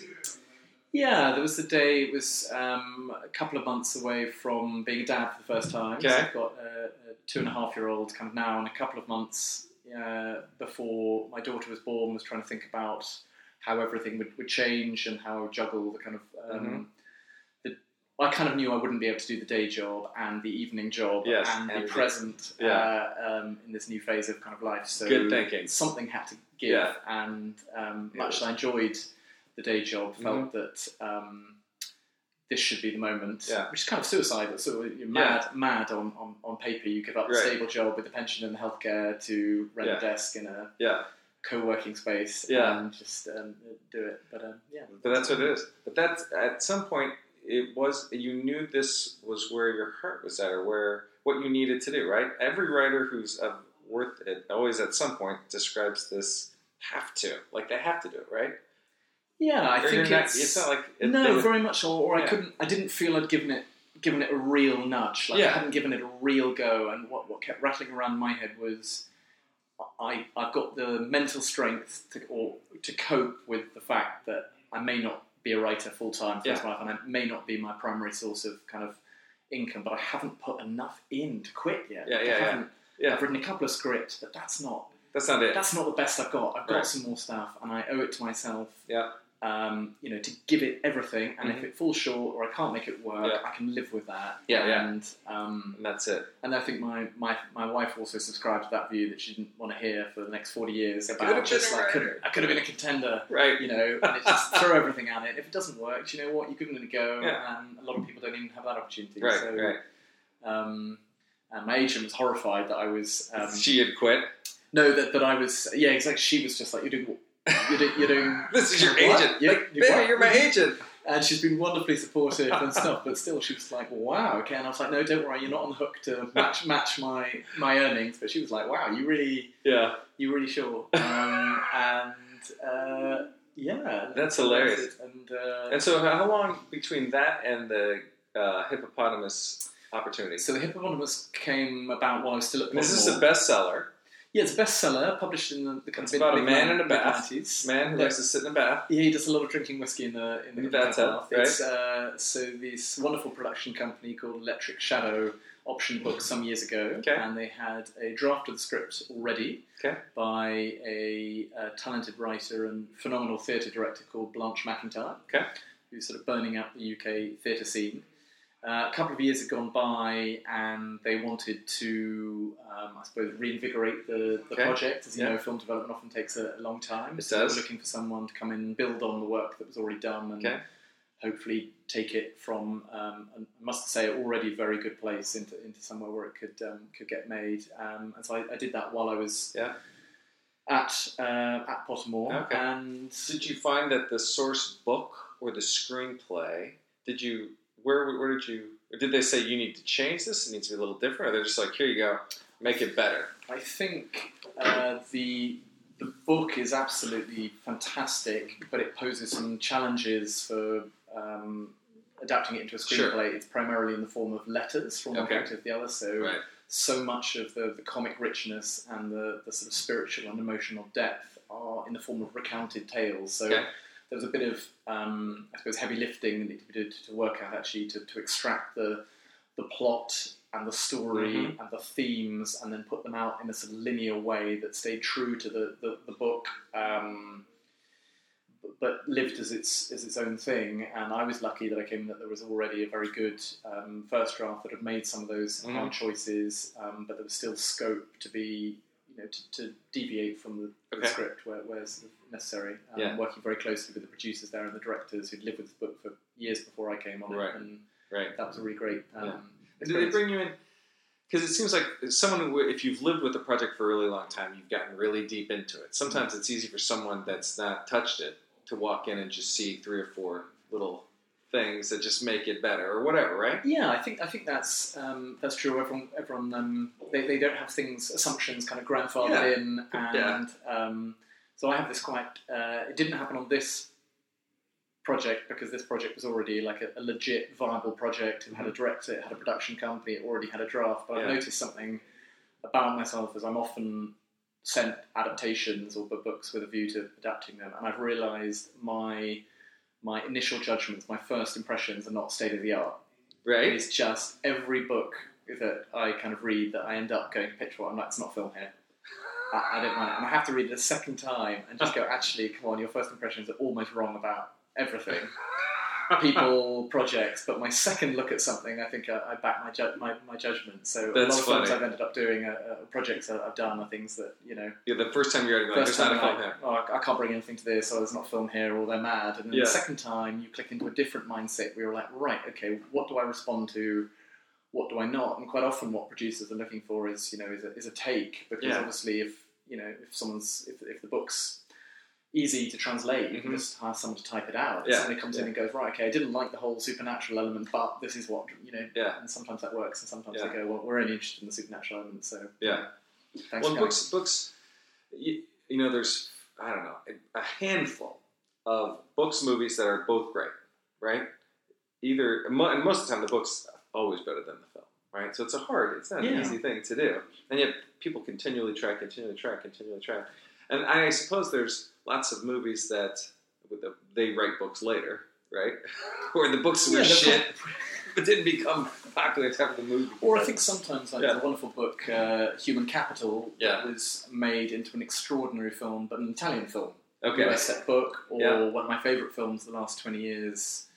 Yeah, there was the day. It was um, a couple of months away from being a dad for the first time. So Okay. I've got a, a two and a half year old kind of now, and a couple of months uh, before my daughter was born, was trying to think about how everything would, would change and how I would juggle the kind of. Um, Mhm. the, I kind of knew I wouldn't be able to do the day job and the evening job Yes, and, and be the- present yeah. uh, um, in this new phase of kind of life. So Good thinking. something had to give, Yeah. and um, much as I enjoyed the day job, felt Mm-hmm. that um, this should be the moment. Yeah. Which is kind of suicidal. So you're mad, mad on, on, on paper. You give up a stable job with a pension and the healthcare to rent Yeah. a desk in a Yeah. co-working space Yeah. and just um, do it. But um, yeah, But that's what it is. But that's at some point it was you knew this was where your heart was at or where what you needed to do, right? Every writer who's of worth it always at some point describes this have to. Like they have to do it, right? Yeah. I think it's, it's not like it, no, very much. Or, or Yeah. I couldn't. I didn't feel I'd given it given it a real nudge. Like Yeah. I hadn't given it a real go. And what, what kept rattling around my head was, I I've got the mental strength to or to cope with the fact that I may not be a writer full time for Yeah. this life, and it may not be my primary source of kind of income. But I haven't put enough in to quit yet. Yeah, yeah, I yeah. haven't, Yeah. I've written a couple of scripts, but that's not that's not it. that's not the best I've got. I've got Right. some more stuff, and I owe it to myself Yeah. Um, you know, to give it everything, and Mhm. if it falls short or I can't make it work, Yeah. I can live with that. Yeah, yeah. and um, And that's it. and I think my, my, my wife also subscribed to that view that she didn't want to hear for the next 40 years I could've about just like, could. I could have been a contender, Right. you know, and it's just throw everything at it. If it doesn't work, you know what, you give it a go, Yeah. and a lot of people don't even have that opportunity. Right. so, right. Um, and my agent was horrified that I was. Um, she had quit. no, that, that I was. Yeah, exactly. She was just like, you're doing. You're, do, you're doing. This is your What? agent. You're- like, you're baby, you're my agent. And she's been wonderfully supportive and stuff, but still, she was like, "Wow, okay." And I was like, "No, don't worry, you're not on the hook to match match my my earnings." But she was like, "Wow, you really, Yeah. you really sure?" Um, and uh, yeah, That's hilarious. And, uh, And so, how long between that and the uh, hippopotamus opportunity? so the hippopotamus came about while I was still at And is this a bestseller? Yeah, it's a bestseller, published in the, the kind It's of about a mid- man in a bath. Man who Yeah. likes to sit in a bath. Yeah, he does a lot of drinking whiskey in the in the, In bathtub, bath. It's, uh, so this wonderful production company called Electric Shadow optioned books some years ago, Okay. and they had a draft of the script already Okay. by a, uh talented writer and phenomenal theatre director called Blanche McIntyre, Okay. who's sort of burning up the UK theatre scene. Uh, a couple of years had gone by, and they wanted to, um, I suppose, reinvigorate the, the Okay. project. As you Yeah. know, film development often takes a, a long time. It so does. Looking for someone to come in and build on the work that was already done, and Okay. hopefully take it from, um, I must say, already very good place into, into somewhere where it could um, could get made. Um, and so I, I did that while I was Yeah. at uh, at Pottermore, Okay. and Did you find that the source book or the screenplay? Did you where where did you? Did they say you need to change this? It needs to be a little different, or they're just like, here you go, make it better. I think uh, the the book is absolutely fantastic, but it poses some challenges for um, adapting it into a Sure. screenplay. It's primarily in the form of letters from one Okay. character to the other, so Right. so much of the, the comic richness and the, the sort of spiritual and emotional depth are in the form of recounted tales. So Okay. There was a bit of, um, I suppose, heavy lifting that needed to be done to work out actually to, to extract the the plot and the story Mhm. and the themes and then put them out in a sort of linear way that stayed true to the, the, the book. Um, but- lived as its as its own thing, and I was lucky that I came that there was already a very good um, first draft that had made some of those Mhm. hard choices, um, but there was still scope to be, you know, to, to deviate from the, the script where, where sort of necessary. Um, Yeah. Working very closely with the producers there and the directors who'd lived with the book for years before I came on Right. it, and Right. that was a really great. Um, Yeah. Did they bring you in? Because it seems like someone, who, if you've lived with a project for a really long time, you've gotten really deep into it. Sometimes it's easy for someone that's not touched it to walk in and just see three or four little things that just make it better or whatever, right? Yeah, I think I think that's um, that's true. Everyone, everyone, um, they, they don't have things assumptions kind of grandfathered Yeah. in, and um, so I have this quite. Uh, it didn't happen on this project because this project was already like a, a legit viable project. It had a director, it had a production company, it already had a draft. But I've noticed something about myself as I'm often sent adaptations or bu- books with a view to adapting them, and I've realised my my initial judgments, my first impressions, are not state of the art. Right? It's just every book that I kind of read that I end up going picture. I'm like, it's not film here. I, I don't mind it, and I have to read it a second time and just go, actually, come on, your first impressions are almost wrong about everything, people, projects. But my second look at something, I think I, I back my, ju- my my judgment. So That's a lot of films funny. I've ended up doing, projects that I've done, are things that you know. Yeah, the first time you're like, First there's not time, a film like, here. oh, I- I can't bring anything to this, or there's not film here, or they're mad. And then Yeah. the second time, you click into a different mindset where you're like, right, okay, what do I respond to? What do I not? And quite often, what producers are looking for is, you know, is a, is a take because Yeah. obviously, if you know, if someone's if, if the book's easy to translate, you can Mhm. just hire someone to type it out. Yeah. Somebody comes in and goes, right, okay, I didn't like the whole supernatural element, but this is what you know. Yeah. And sometimes that works, and sometimes Yeah. they go, well, we're only interested in the supernatural element, so Yeah. Thanks well, books, books, you, you know, there's I don't know a handful of books, movies that are both great, right? Either and most of the time, the book's always better than the film, right? So it's a hard, it's not an easy thing to do, and yet people continually try, continually try, continually try, and I suppose there's lots of movies that with the, they write books later, right? or the books were Yeah, shit, but didn't become popular after the movie. Or I think sometimes like Yeah. a wonderful book, uh, Human Capital, Yeah. that was made into an extraordinary film, but an Italian film. Okay. US set book, or Yeah. one of my favourite films the last 20 years,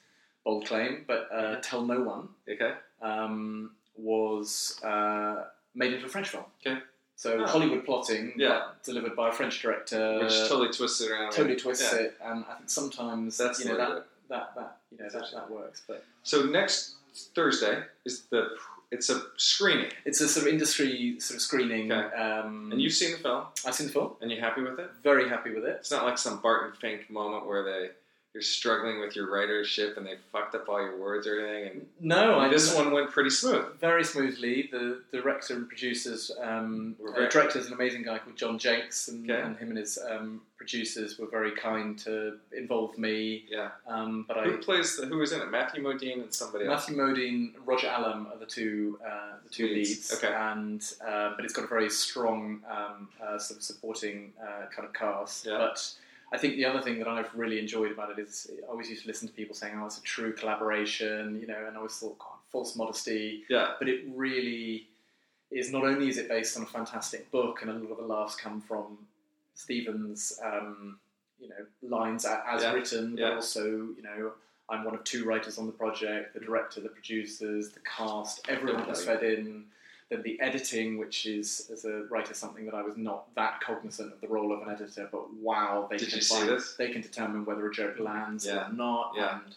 bold claim, but uh, Tell No One, Okay. um, was uh, made into a French film. Okay. So Oh. Hollywood plotting, Yeah. delivered by a French director. Which totally twists it around. totally twists Yeah. it, and I think sometimes That's you know the way to do that, that that you know that, that works. But So next Thursday is the it's a screening, it's a sort of industry sort of screening. Okay. Um, and you've seen the film, I've seen the film, and you're happy with it? very happy with it. It's not like some Barton Fink moment where they you're struggling with your writership and they fucked up all your words or anything. And No, I this one went pretty smooth. very smoothly. The director and producers, um, uh, director is an amazing guy called John Jencks, and, Okay. and him and his um, producers were very kind to involve me. Yeah. Um, but Who I, plays the, who was in it? Matthew Modine and somebody else. Matthew Modine, Roger Allam are the two uh, the two Leads. leads. Okay. And uh, but it's got a very strong um, uh, sort of supporting uh, kind of cast. Yeah. But I think the other thing that I've really enjoyed about it is I always used to listen to people saying, "Oh, it's a true collaboration," you know, and I always thought, God, false modesty. Yeah. But it really is. Not only is it based on a fantastic book, and a lot of the laughs come from Stephen's, um, you know, lines as Yeah. written, Yeah. but also, you know, I'm one of two writers on the project: the director, the producers, the cast. Everyone has fed in. Then the editing, which is as a writer something that I was not that cognizant of the role of an editor, but wow, they Did can find, they can determine whether a joke lands Yeah. or not. Yeah. And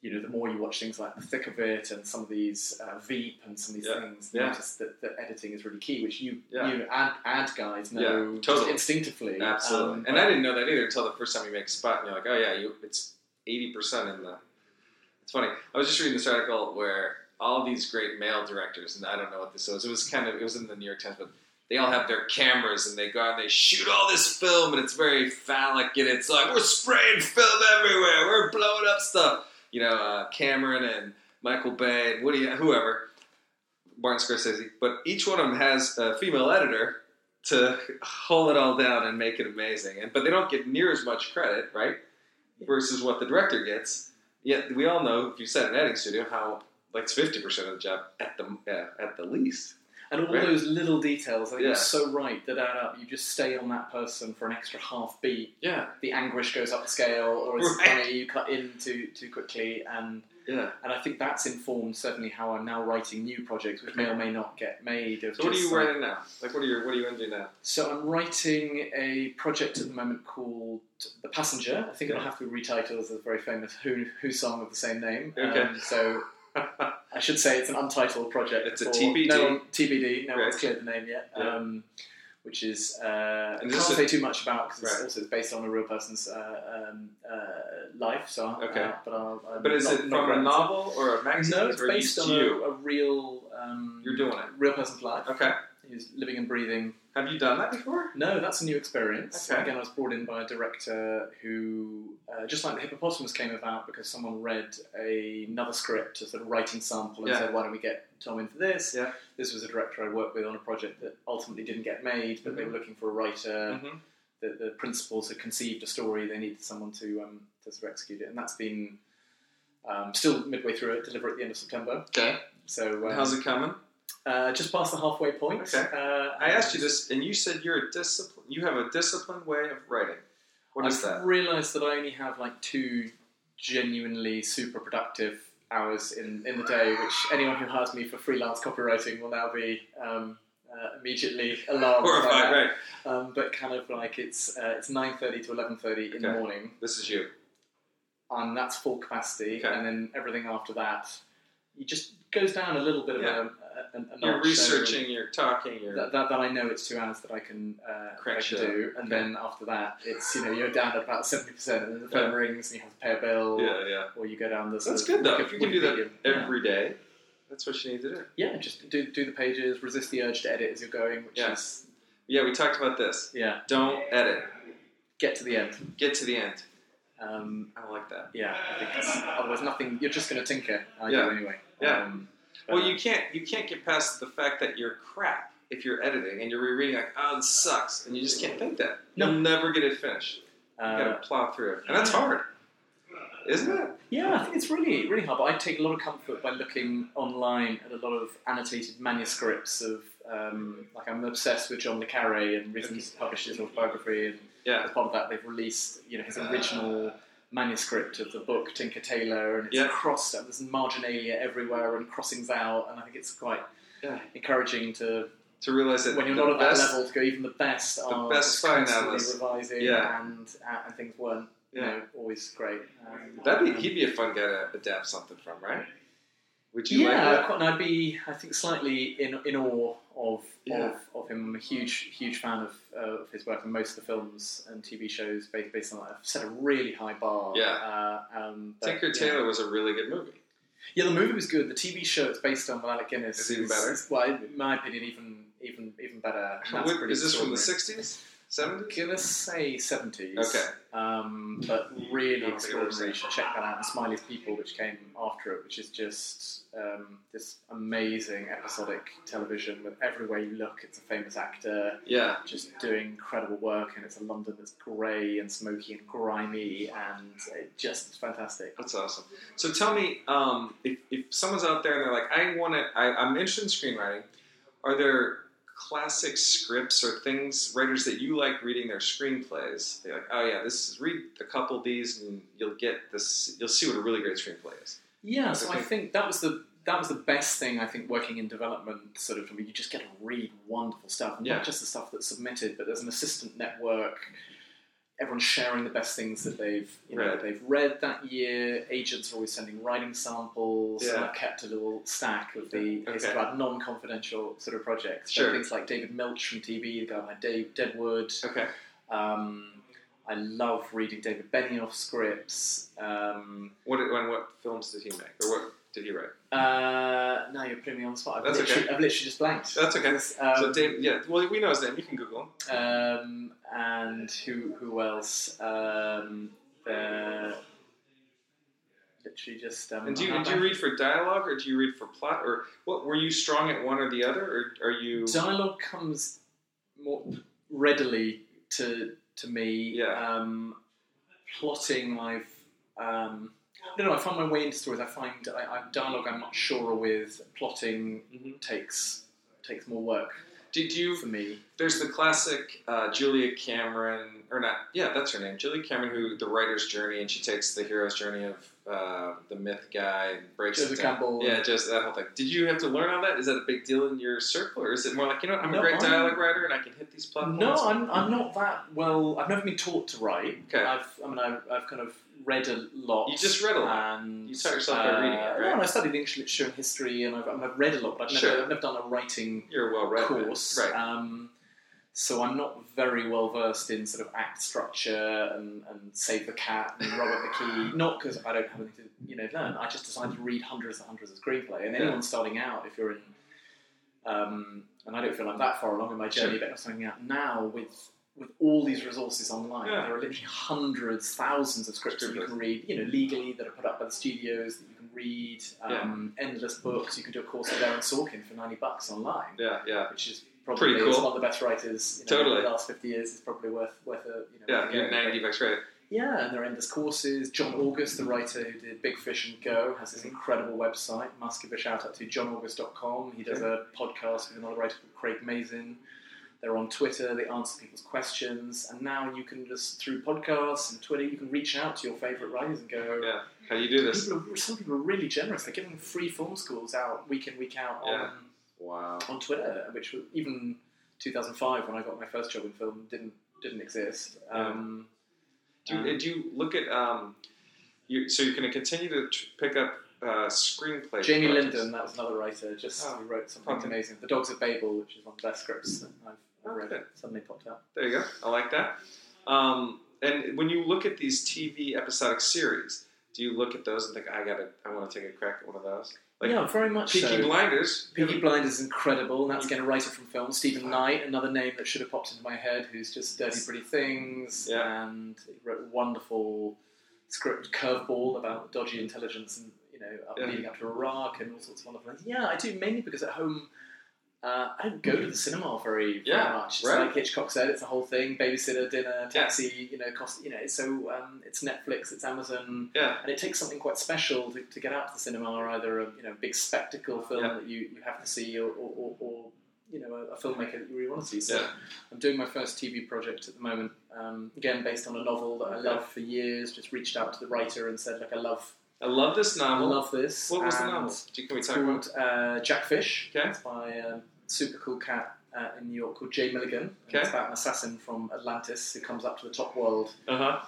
you know, the more you watch things like The Thick of It and some of these uh, Veep and some of these Yeah. things, Yeah. notice that, that editing is really key, which you Yeah. you ad, ad guys know Yeah, totally. instinctively. Absolutely. Um, and I didn't know that either until the first time you make a spot and you're like, oh yeah, you, it's 80% in the. It's funny. I was just reading this article where all these great male directors, and I don't know what this was, it was kind of, it was in the New York Times, but they all have their cameras and they go out and they shoot all this film and it's very phallic and it's like, we're spraying film everywhere, we're blowing up stuff. You know, uh, Cameron and Michael Bay and Woody, whoever, Martin Scorsese, but each one of them has a female editor to hold it all down and make it amazing. And but they don't get near as much credit, right? Versus what the director gets. Yet we all know if you set an editing studio, how like it's fifty percent of the job at the uh, at the least. and all Right. those little details, I think Yeah. you're so right that add up. You just stay on that person for an extra half beat. Yeah, The anguish goes up the scale, or it's Right. funny you cut in too too quickly, and yeah. and I think that's informed certainly how I'm now writing new projects, which may or may not get made. So what are you like- writing now? Like what are you what are you into now? So I'm writing a project at the moment called The Passenger. I think it'll have to be retitled as a very famous Who, Who song of the same name. Okay. Um, so I should say it's an untitled project. It's a TBD. No one, TBD. No Right. one's cleared the name yet. Yeah. Um, which is uh, And can't this is- say too much about because it's Right. also it's based on a real person's uh, um, uh, life. So I'll- Okay. uh, but I'll, I'm But is not- it not from a novel or a magazine? No, it's based on a, a real. Um, You're doing it. Real person's life. Okay. He's living and breathing Have you done that before? no, that's a new experience. Okay. Again, I was brought in by a director who, uh, just like the hippopotamus came about because someone read a, another script, a sort of writing sample, and Yeah. said, "Why don't we get Tom in for this?" Yeah. This was a director I worked with on a project that ultimately didn't get made, but they were looking for a writer. Mm-hmm. The, the principals had conceived a story; they needed someone to um, to sort of execute it, and that's been um, still midway through it. Deliver at the end of September. Okay. So um, How's it coming? Uh, just past the halfway point. Okay. Uh, I asked you this, and you said you're a discipline. You have a disciplined way of writing. What is I've that? realised that I only have like two genuinely super productive hours in, in the day, which anyone who hires me for freelance copywriting will now be um, uh, immediately alarmed. Horrified, right? Um, but kind of like it's uh, it's nine thirty to eleven thirty in the morning, This is you. and that's full capacity, Okay. and then everything after that, it just goes down a little bit of Yeah. a, a, You're researching. You're talking. You're that, that, that I know it's two hours that I can, uh, I can do, and Okay. then after that, it's you know you're down at about seventy percent, and then the phone Yeah. rings and you have to pay a bill, yeah, yeah. or you go down the. That's good though. If you can do that Wikipedia. Yeah. every day, that's what you need to do. yeah, just do do the pages, resist the urge to edit as you're going, which Yeah. is Yeah, we talked about this. yeah, Don't edit. get to the end. Get to the end. Um, I like that. yeah, I think it's, otherwise nothing. You're just going to tinker. I Yeah. do anyway. Yeah. Um, Well, you can't you can't get past the fact that you're crap if you're editing and you're rereading like, oh, this sucks, and you just can't think that. You'll never get it finished. You uh, gotta plow through it, and that's hard, isn't it? Yeah, I think it's really, really hard. But I take a lot of comfort by looking online at a lot of annotated manuscripts of, um, like I'm obsessed with John le Carre and recently published his autobiography, and Yeah. as part of that, they've released you know his original manuscript of the book Tinker Tailor, and it's Yeah. crossed out. There's marginalia everywhere and crossings out, and I think it's quite Yeah. encouraging to To realize that when you're not at that level to go even the best are best just spy constantly novelists. revising Yeah. and uh, and things weren't you know always great. Um, That'd be um, he'd be a fun guy to adapt something from, right? Would you yeah, like that? quite- and I'd be, I think, slightly in, in awe of, Yeah. of of him. I'm a huge huge fan of, uh, of his work and most of the films and TV shows based, based on that. I've set a really high bar. Yeah. Uh, um, but, Tinker yeah. Tailor was a really good movie. Yeah, the movie was good. The TV show it's based on with Alec Guinness Is even better? well, in my opinion, even even even better. And that's What- pretty is this from the '60s, '70s? Gonna say seventies. Okay. Um, but really I don't think I've ever extraordinary. You should check that out. And Smiley's People, which came after it, which is just um, this amazing episodic television with everywhere you look, it's a famous actor Yeah. just doing incredible work, and it's a London that's grey and smoky and grimy, and it just is fantastic. That's awesome. So tell me, um, if, if someone's out there and they're like, I want to, I'm interested in screenwriting, are there classic scripts or things, writers that you like reading their screenplays? They're like, oh yeah, this is, read a couple of these and you'll get this, you'll see what a really great screenplay is. Yeah, so I Okay. think that was the that was the best thing I think working in development sort of for me. You just get to read wonderful stuff, and Yeah. not just the stuff that's submitted, but there's an assistant network. Everyone's sharing the best things that they've you know Read. they've read that year. Agents are always sending writing samples. And Yeah. I've kept a little stack of the it's Okay. about non-confidential sort of projects. So Sure. things like David Milch from TV, the guy behind Dave Deadwood. Okay. Um, I love reading David Benioff scripts. Um, What, and what films did he make? Or what did he write? Uh, now you're putting me on the spot. I've, That's literally, okay. I've literally just blanked. That's okay. Um, so Dave, yeah, well, we know his name. You can Google him. um, and who who else? Um, uh, literally just. Um, And do you, I'm- do you read for dialogue or do you read for plot? Or what, were you strong at one or the other? Or are you... Dialogue comes more readily to to me. Yeah. Um, plotting, I've. Um, no. I find my way into stories. I find I, I, dialogue I'm much surer with. Plotting Mhm. takes takes more work Did you for me. There's the classic uh, Julia Cameron, or not? Yeah, that's her name, Julia Cameron, who the writer's journey, and she takes the hero's journey of uh, the myth guy and breaks Joseph it down. Campbell. Yeah, just that whole thing. Did you have to learn all that? Is that a big deal in your circle, or is it more like you know, what, I'm No, a great I'm- dialogue writer and I can hit these plot No, points? I'm, I'm not that well. I've never been taught to write. Okay. I've, I mean, I've, I've kind of read a lot. You just read a lot. And, You taught yourself by reading it, uh, right? No, I studied English literature and history, and I've, I've read a lot, but I've never, Sure. I've never done a writing You're well read, course. right? Um, so I'm not very well versed in sort of act structure and, and Save the Cat and Robert McKee. Not because I don't have anything to you know learn. I just decided to read hundreds and hundreds of screenplay. And Yeah. anyone starting out, if you're in, um, and I don't feel I'm that far along in my journey, Sure. but I'm starting out now with with all these resources online. Yeah. There are literally hundreds, thousands of scripts that you can read, you know, legally that are put up by the studios that you can read. Um, Endless books. You can do a course with Darren Sorkin for ninety bucks online Yeah, yeah. which is probably Pretty cool. one of the best writers you know, Totally. in the last 50 years. It's probably worth worth a you know. Yeah, worth a you're 90 bucks right. Yeah, and there are endless courses. John August, the writer who did Big Fish and Go, has this incredible website. Must give a shout out to johnaugust.com. He does a podcast with another writer called Craig Mazin. They're on Twitter, they answer people's questions, and now you can just, through podcasts and Twitter, you can reach out to your favourite writers and go, Yeah. How do you do this? People are, some people are really generous. They're giving free film schools out week in, week out on, Yeah. Wow. on Twitter, which was even 2005 when I got my first job in film didn't didn't exist. Um, Do you, um, do you look at um, you, so you're going to continue to tr- pick up uh, screenplay? Jamie? Linden, that was another writer, just Oh, wrote something okay. amazing. The Dogs of Babel, which is one of the best scripts that I've I've read, Okay. suddenly popped up. There you go. I like that. Um, and when you look at these TV episodic series, do you look at those and think, I got to, I want to take a crack at one of those? Like yeah, very much Peaky so. Blinders. Peaky Blinders is incredible, and that's again a writer from film, Steven Knight, another name that should have popped into my head, who's just Dirty Pretty Things, Yeah. and wrote a wonderful script, Curveball, about dodgy intelligence and you know up, Yeah. leading up to Iraq and all sorts of wonderful things. Yeah, I do mainly because at home. Uh, I don't go to the cinema very, very Yeah, much. It's right. like Hitchcock said, it's a whole thing: babysitter, dinner, Yeah. taxi. You know, cost. You know, so um, it's Netflix, it's Amazon, Yeah. and it takes something quite special to, to get out to the cinema, or either a you know big spectacle film Yeah. that you, you have to see, or, or, or, or you know a, a filmmaker that you really want to see. So Yeah. I'm doing my first TV project at the moment. Um, again, based on a novel that I Okay. love for years. Just reached out to the writer and said, "Look, I love, I love this novel. I love this." what was the novel? Can we It's talk about? uh, Jack Fish. Okay. It's by a super cool cat uh, in New York called Jay Milligan. And Okay. It's about an assassin from Atlantis who comes up to the top world Uh huh.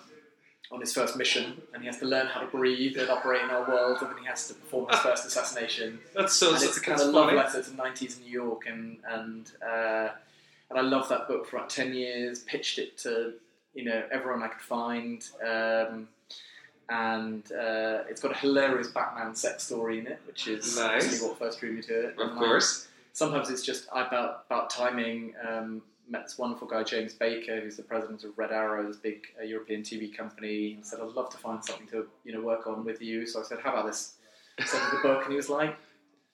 on his first mission, and he has to learn how to breathe and operate in our world, and then he has to perform his first assassination. That's so. and it's a kind of love funny. letter to '90s New York, and and uh, and I love that book for about ten years. Pitched it to you know everyone I could find, um, and uh, it's got a hilarious Batman sex story in it, which is Nice. what first drew me to it. Of And, course. Sometimes it's just about about timing. Um, met this wonderful guy James Baker, who's the president of Red Arrow, this big uh, European TV company, and said, "I'd love to find something to you know work on with you." So I said, "How about this?" Sent him the book, and he was like,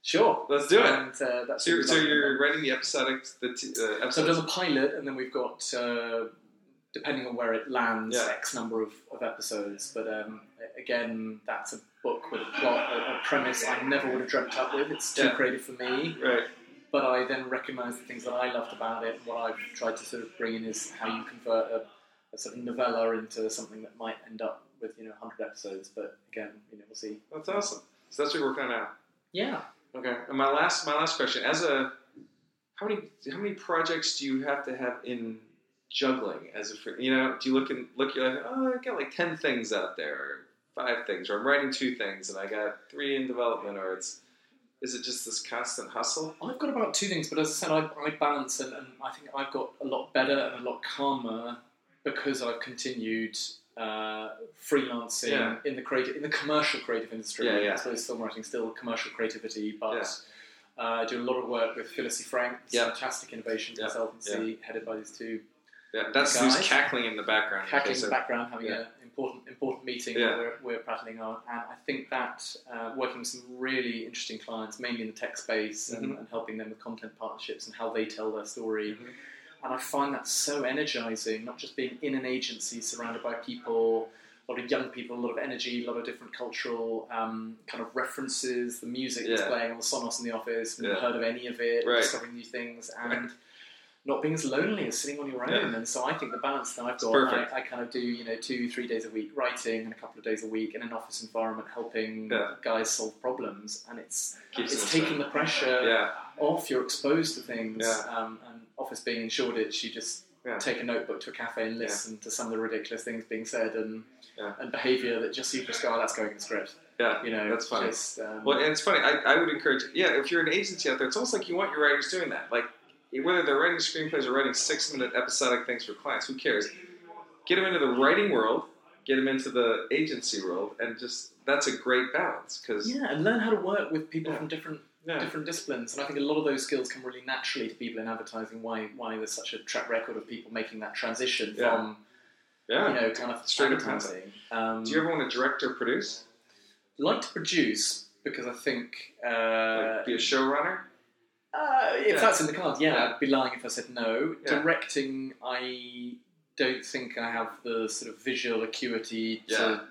"Sure, Let's do it. And uh, that's So, you're, so you're writing the episodic, the t- uh, it. So I've episodes. done the pilot, and then we've got. Uh, Depending on where it lands, Yeah. X number of, of episodes. But um, again, that's a book with a plot, a, a premise I never would have dreamt up with. It's too Yeah. creative for me right. But I then recognise the things that I loved about it. What I've tried to sort of bring in is how you convert a, a sort of novella into something that might end up with you know 100 episodes. But again, you know, we'll see. That's awesome. So that's what you're working on now. Yeah. Okay. And my last, my last question: as a, how many, how many projects do you have to have in juggling? As a, you know, do you look and look? You're like, oh, I got like ten things out there, or five things, or I'm writing two things, and I got three in development, or it's, is it just this constant hustle? I've got about two things, but as I said, I, I balance, and, and I think I've got a lot better and a lot calmer because I've continued uh, freelancing Yeah. in the creative, in the commercial creative industry. Yeah, yeah. I suppose filmwriting still commercial creativity, but. Yeah. Uh, I do a lot of work with Phyllis E. Frank, fantastic innovation Yeah, consultancy headed by these two Yeah, that's who's cackling in the background. cackling in the background, having yeah. an important important meeting Yeah. where we're, we're prattling on. And I think that uh, working with some really interesting clients, mainly in the tech space, and, Mhm. and helping them with content partnerships and how they tell their story. Mhm. And I find that so energizing, not just being in an agency surrounded by people, a lot of young people, a lot of energy, a lot of different cultural um, kind of references, the music that's playing on the Sonos in the office, never Yeah. heard of any of it, Right. discovering new things, and not being as lonely as sitting on your own. Yeah. And so I think the balance that I've got. I, I kind of do, you know, two, three days a week writing and a couple of days a week in an office environment helping Yeah. guys solve problems. And it's Keeps it's taking the pressure Yeah. off. You're exposed to things. Um, and Office being in Shoreditch, you just take a notebook to a cafe and listen to some of the ridiculous things being said and and behaviour that just you just go, oh, that's going in the script. Yeah. You know, That's funny. Just, um, Well, and it's funny. I, I would encourage, yeah, if you're an agency out there, it's almost like you want your writers doing that. Like, whether they're writing screenplays or writing six minute episodic things for clients, who cares? Get them into the writing world, get them into the agency world, and just that's a great balance because yeah, and learn how to work with people Yeah. from different yeah, different disciplines, and I think a lot of those skills come really naturally to people in advertising. Why why there's such a track record of people making that transition Yeah. from yeah. you know kind of Straight advertising. Um, Do you ever want to direct or produce? like to produce because I think uh, Like, be a showrunner? Uh, if Yeah. that's in the cards, yeah, Yeah. I'd be lying if I said no. Yeah. Directing, I don't think I have the sort of visual acuity to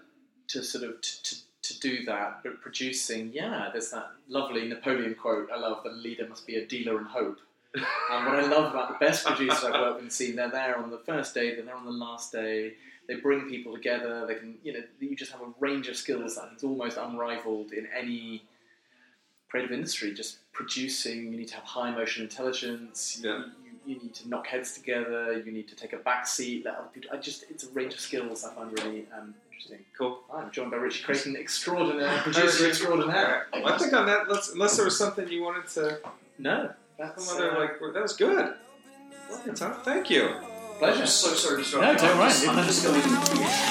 to sort of to, to, to do that. But producing, yeah, there's that lovely Napoleon quote I love: "The leader must be a dealer in hope." And what I love about the best producers I've worked with and seen, they're there on the first day, they're there on the last day. They bring people together. They can, you know, you just have a range of skills that is almost unrivaled in any creative industry. Just producing, you need to have high emotional intelligence. You, Yeah. you, you need to knock heads together. You need to take a back seat. Let other people. I just, it's a range of skills I find really um, interesting. Cool. I'm joined by Richie Creighton, extraordinaire producer extraordinaire. All right. I think on that, let's, unless there was something you wanted to, No, that's some other uh, like, that was good. Well, Tom, thank you. pleasure. I'm so sorry to No, don't I'm worry. I'm just going.